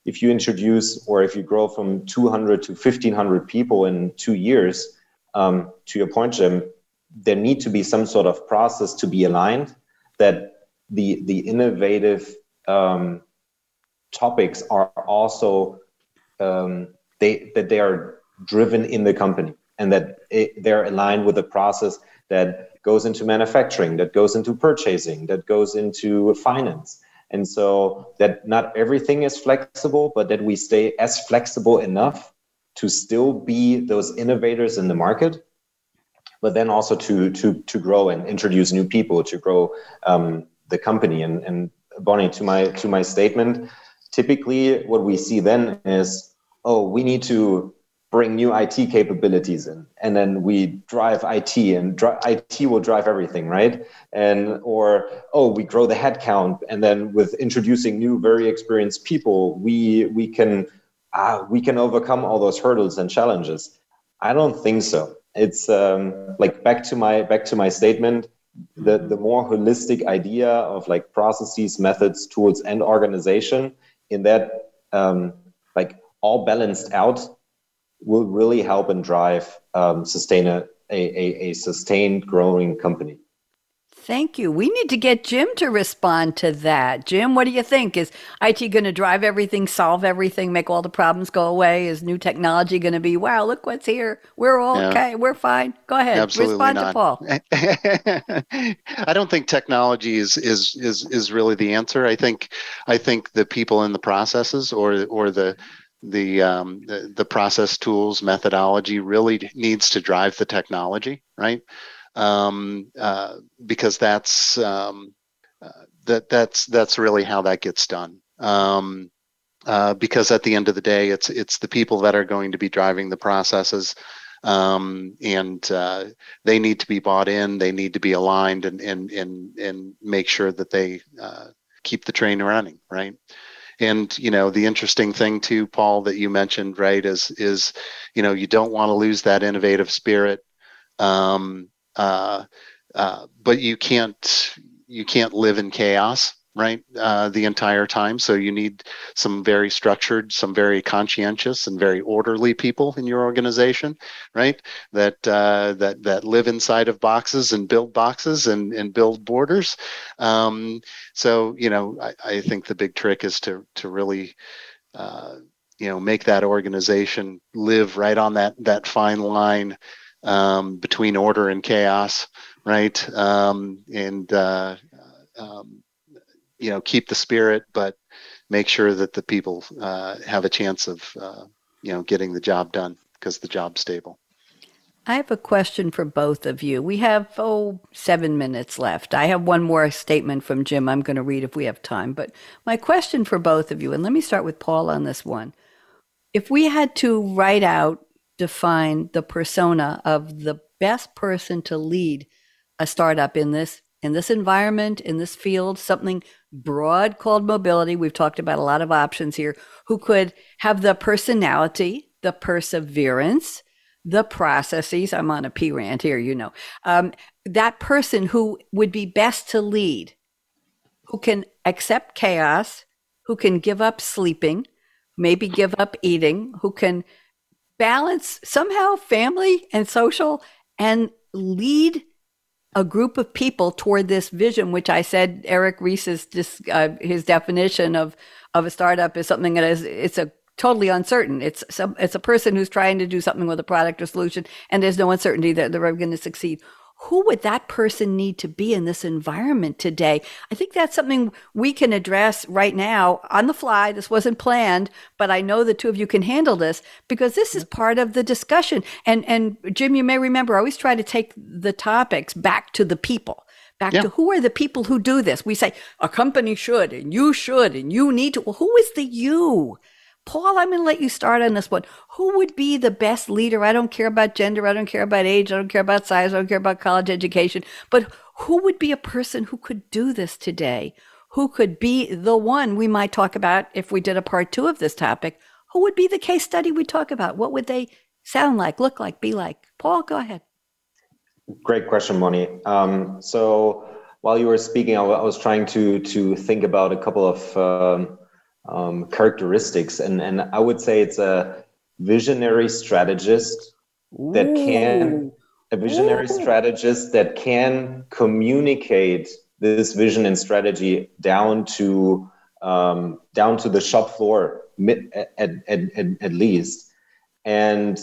if you introduce or if you grow from 200 to 1500 people in two years, um, to your point, Jim, there need to be some sort of process to be aligned that the the innovative um, topics are also um, they that they are driven in the company and that it, they're aligned with a process that goes into manufacturing, that goes into purchasing, that goes into finance. And so that not everything is flexible, but that we stay as flexible enough to still be those innovators in the market, but then also to to to grow and introduce new people to grow um, the company. And and Bonnie, to my to my statement, typically what we see then is, oh, we need to bring new IT capabilities in, and then we drive IT, and dri- IT will drive everything, right? And or oh, we grow the headcount, and then with introducing new, very experienced people, we we can uh, we can overcome all those hurdles and challenges. I don't think so. It's um, like back to my back to my statement. The the more holistic idea of like processes, methods, tools, and organization in that um, like all balanced out will really help and drive um, sustain a, a, a sustained growing company. Thank you. We need to get Jim to respond to that. Jim, what do you think? Is IT going to drive everything, solve everything, make all the problems go away? Is new technology going to be, wow, look what's here. We're all okay. We're fine. Go ahead. Absolutely respond not. to Paul. [laughs] I don't think technology is, is is is really the answer. I think I think the people in the processes or or the the, um, the the process tools methodology really needs to drive the technology, right? Um, uh, because that's um, uh, that that's that's really how that gets done. Um, uh, because at the end of the day, it's it's the people that are going to be driving the processes, um, and uh, they need to be bought in. They need to be aligned and and and and make sure that they uh, keep the train running, right? and you know the interesting thing too paul that you mentioned right is is you know you don't want to lose that innovative spirit um, uh, uh, but you can't you can't live in chaos right uh, the entire time. So you need some very structured some very conscientious and very orderly people in your organization right that uh, that that live inside of boxes and build boxes and, and build borders. Um, so you know I, I think the big trick is to to really uh, you know make that organization live right on that that fine line um, between order and chaos right um, and uh, um, you know keep the spirit, but make sure that the people uh, have a chance of uh, you know getting the job done because the job's stable. I have a question for both of you. We have oh seven minutes left. I have one more statement from Jim. I'm going to read if we have time. But my question for both of you, and let me start with Paul on this one. If we had to write out, define the persona of the best person to lead a startup in this in this environment, in this field, something broad called mobility. We've talked about a lot of options here, who could have the personality, the perseverance, the processes. I'm on a P rant here, you know. Um, that person who would be best to lead, who can accept chaos, who can give up sleeping, maybe give up eating, who can balance somehow family and social and lead a group of people toward this vision, which I said Eric Ries's uh, his definition of of a startup is something that is it's a totally uncertain. It's some it's a person who's trying to do something with a product or solution, and there's no uncertainty that they're going to succeed who would that person need to be in this environment today? I think that's something we can address right now on the fly. This wasn't planned, but I know the two of you can handle this because this is part of the discussion. And and Jim, you may remember, I always try to take the topics back to the people. Back yeah. to who are the people who do this? We say a company should, and you should, and you need to. Well, who is the you? Paul, I'm going to let you start on this one. Who would be the best leader? I don't care about gender. I don't care about age. I don't care about size. I don't care about college education. But who would be a person who could do this today? who could be the one we might talk about if we did a part two of this topic. Who would be the case study we talk about? What would they sound like, look like, be like? Paul, go ahead. Great question, Bonnie. Um, so while you were speaking, I was trying to to think about a couple of um, um, characteristics, and and I would say it's a visionary strategist Ooh. that can a visionary Ooh. strategist that can communicate this vision and strategy down to um, down to the shop floor at, at, at, at least and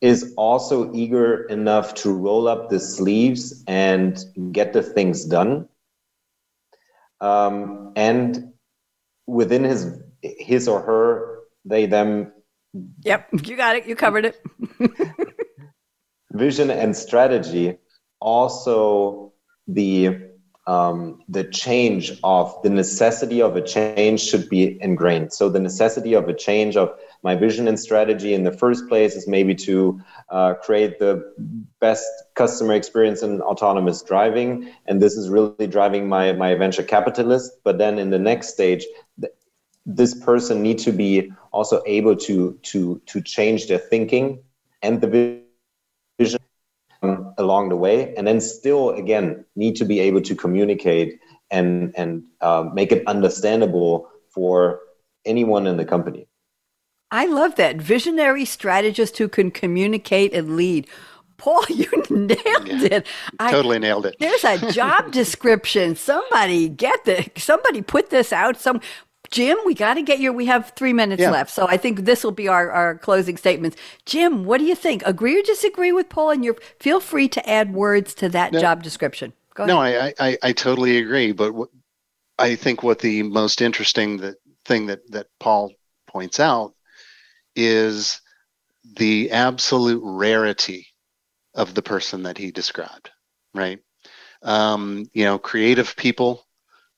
is also eager enough to roll up the sleeves and get the things done. Um, and within his his or her, they them. Yep, you got it. You covered it. [laughs] vision and strategy. Also, the um, the change of the necessity of a change should be ingrained. So the necessity of a change of my vision and strategy in the first place is maybe to uh, create the best customer experience in autonomous driving, and this is really driving my my venture capitalist. But then in the next stage, th- this person need to be also able to to to change their thinking and the vision um, along the way, and then still again need to be able to communicate and and uh, make it understandable for anyone in the company. I love that. Visionary strategist who can communicate and lead. Paul, you [laughs] nailed yeah, it. Totally I, nailed it. There's a job [laughs] description. Somebody get the somebody put this out. Some Jim, we got to get your. We have three minutes yeah. left, so I think this will be our, our closing statements. Jim, what do you think? Agree or disagree with Paul? And you feel free to add words to that no, job description. Go no, I, I I totally agree. But what, I think what the most interesting that thing that that Paul points out is the absolute rarity of the person that he described, right? Um, you know, creative people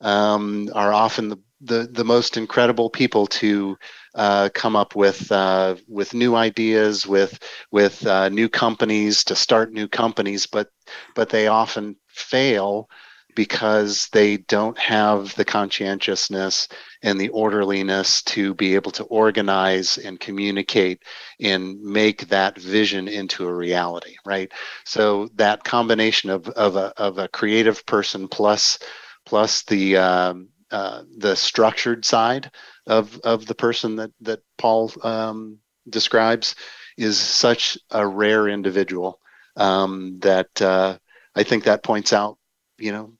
um, are often the, the, the most incredible people to uh, come up with uh, with new ideas, with with uh, new companies to start new companies, but but they often fail because they don't have the conscientiousness and the orderliness to be able to organize and communicate and make that vision into a reality right? So that combination of, of, a, of a creative person plus plus the um, uh, the structured side of of the person that that paul um, describes is such a rare individual um, that uh, I think that points out, you know,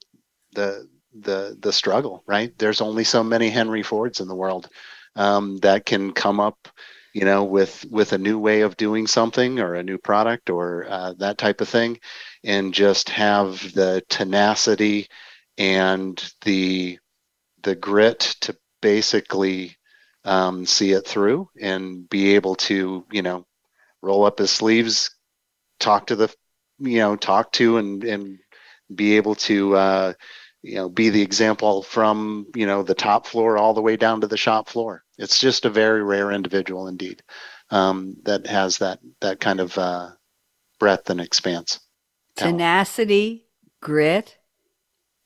the the the struggle, right? There's only so many Henry Fords in the world um, that can come up, you know, with with a new way of doing something or a new product or uh, that type of thing, and just have the tenacity and the the grit to basically um, see it through and be able to, you know, roll up his sleeves, talk to the, you know, talk to and and be able to uh, you know be the example from you know the top floor all the way down to the shop floor. It's just a very rare individual indeed um, that has that that kind of uh, breadth and expanse. Tenacity grit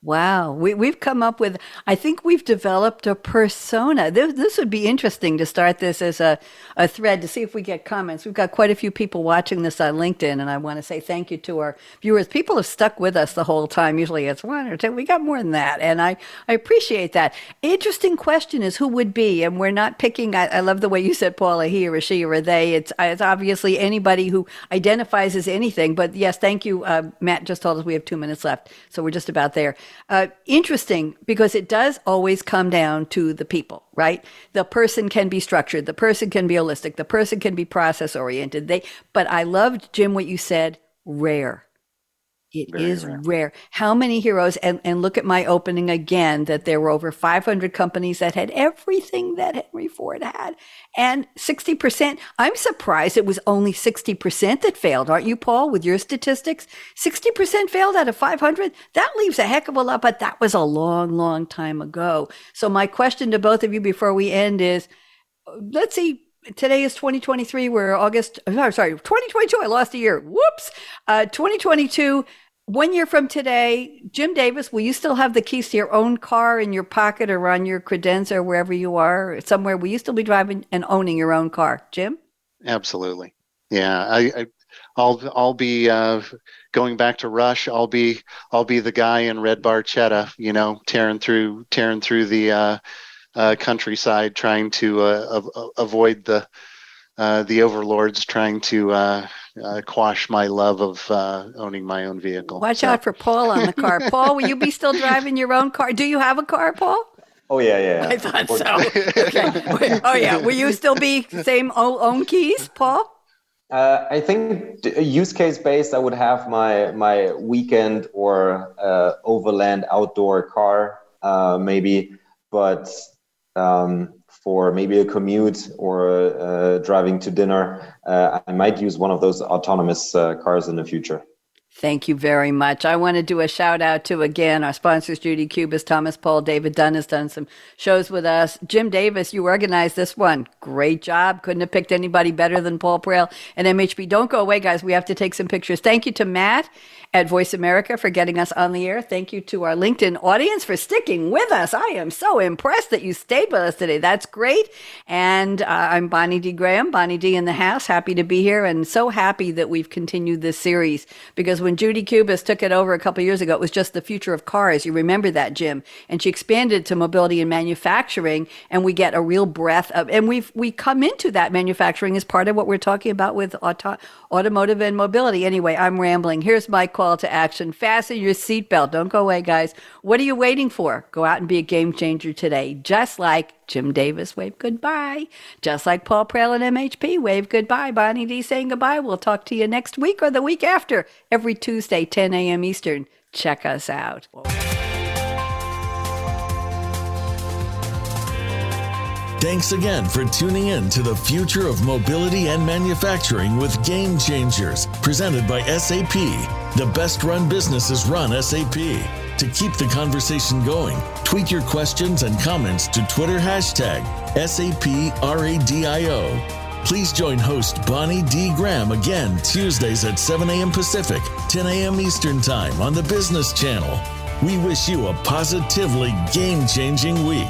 Wow, we, we've come up with, I think we've developed a persona. This, this would be interesting to start this as a, a thread to see if we get comments. We've got quite a few people watching this on LinkedIn, and I want to say thank you to our viewers. People have stuck with us the whole time. Usually it's one or two. We got more than that, and I, I appreciate that. Interesting question is who would be, and we're not picking, I, I love the way you said, Paula, he or she or they. It's, it's obviously anybody who identifies as anything, but yes, thank you. Uh, Matt just told us we have two minutes left, so we're just about there. Uh, interesting because it does always come down to the people, right? The person can be structured, the person can be holistic, the person can be process oriented. They, but I loved Jim what you said. Rare. It Very is rare. rare. How many heroes? And, and look at my opening again that there were over 500 companies that had everything that Henry Ford had. And 60%, I'm surprised it was only 60% that failed. Aren't you, Paul, with your statistics? 60% failed out of 500? That leaves a heck of a lot, but that was a long, long time ago. So my question to both of you before we end is, let's see, today is 2023. We're August. Oh, sorry, 2022. I lost a year. Whoops. Uh, 2022. one year from today, Jim Davis, will you still have the keys to your own car in your pocket or on your credenza or wherever you are, somewhere? Will you still be driving and owning your own car, Jim? Absolutely. Yeah, I, I will I'll be uh, going back to Rush. I'll be I'll be the guy in red barchetta, you know, tearing through tearing through the uh, uh, countryside, trying to uh, avoid the uh, the overlords trying to uh, uh, quash my love of uh, owning my own vehicle. Watch so. out for Paul on the car. [laughs] Paul, will you be still driving your own car? Do you have a car, Paul? Oh yeah, yeah. I thought so. [laughs] okay. Oh yeah. Will you still be same own keys, Paul? Uh, I think use case based, I would have my my weekend or overland outdoor car, maybe, but. Um, for maybe a commute or uh, driving to dinner, uh, I might use one of those autonomous uh, cars in the future. Thank you very much. I want to do a shout out to again our sponsors, Judy Cubiss, Thomas Paul, David Dunn has done some shows with us. Jim Davis, you organized this one. Great job. Couldn't have picked anybody better than Paul Prehl and MHP. Don't go away, guys. We have to take some pictures. Thank you to Matt at Voice America for getting us on the air. Thank you to our LinkedIn audience for sticking with us. I am so impressed that you stayed with us today. That's great. And uh, I'm Bonnie D. Graham, Bonnie D in the house. Happy to be here and so happy that we've continued this series because when Judy Cubiss took it over a couple years ago, it was just the future of cars. You remember that, Jim? And she expanded to mobility and manufacturing, and we get a real breadth of, and we've we come into that manufacturing as part of what we're talking about with auto, automotive and mobility. Anyway, I'm rambling. Here's my call to action: fasten your seatbelt. Don't go away, guys. What are you waiting for? Go out and be a game changer today, just like Jim Davis, wave goodbye. Just like Paul Prehl and MHP, wave goodbye. Bonnie D saying goodbye. We'll talk to you next week or the week after, every Tuesday, 10 a.m. Eastern. Check us out. Thanks again for tuning in to the future of mobility and manufacturing with Game Changers, presented by SAP. The best run businesses run SAP. To keep the conversation going, tweet your questions and comments to Twitter hashtag SAPRADIO. Please join host Bonnie D. Graham again Tuesdays at 7 a.m. Pacific, 10 a.m. Eastern Time on the Business Channel. We wish you a positively game changing week.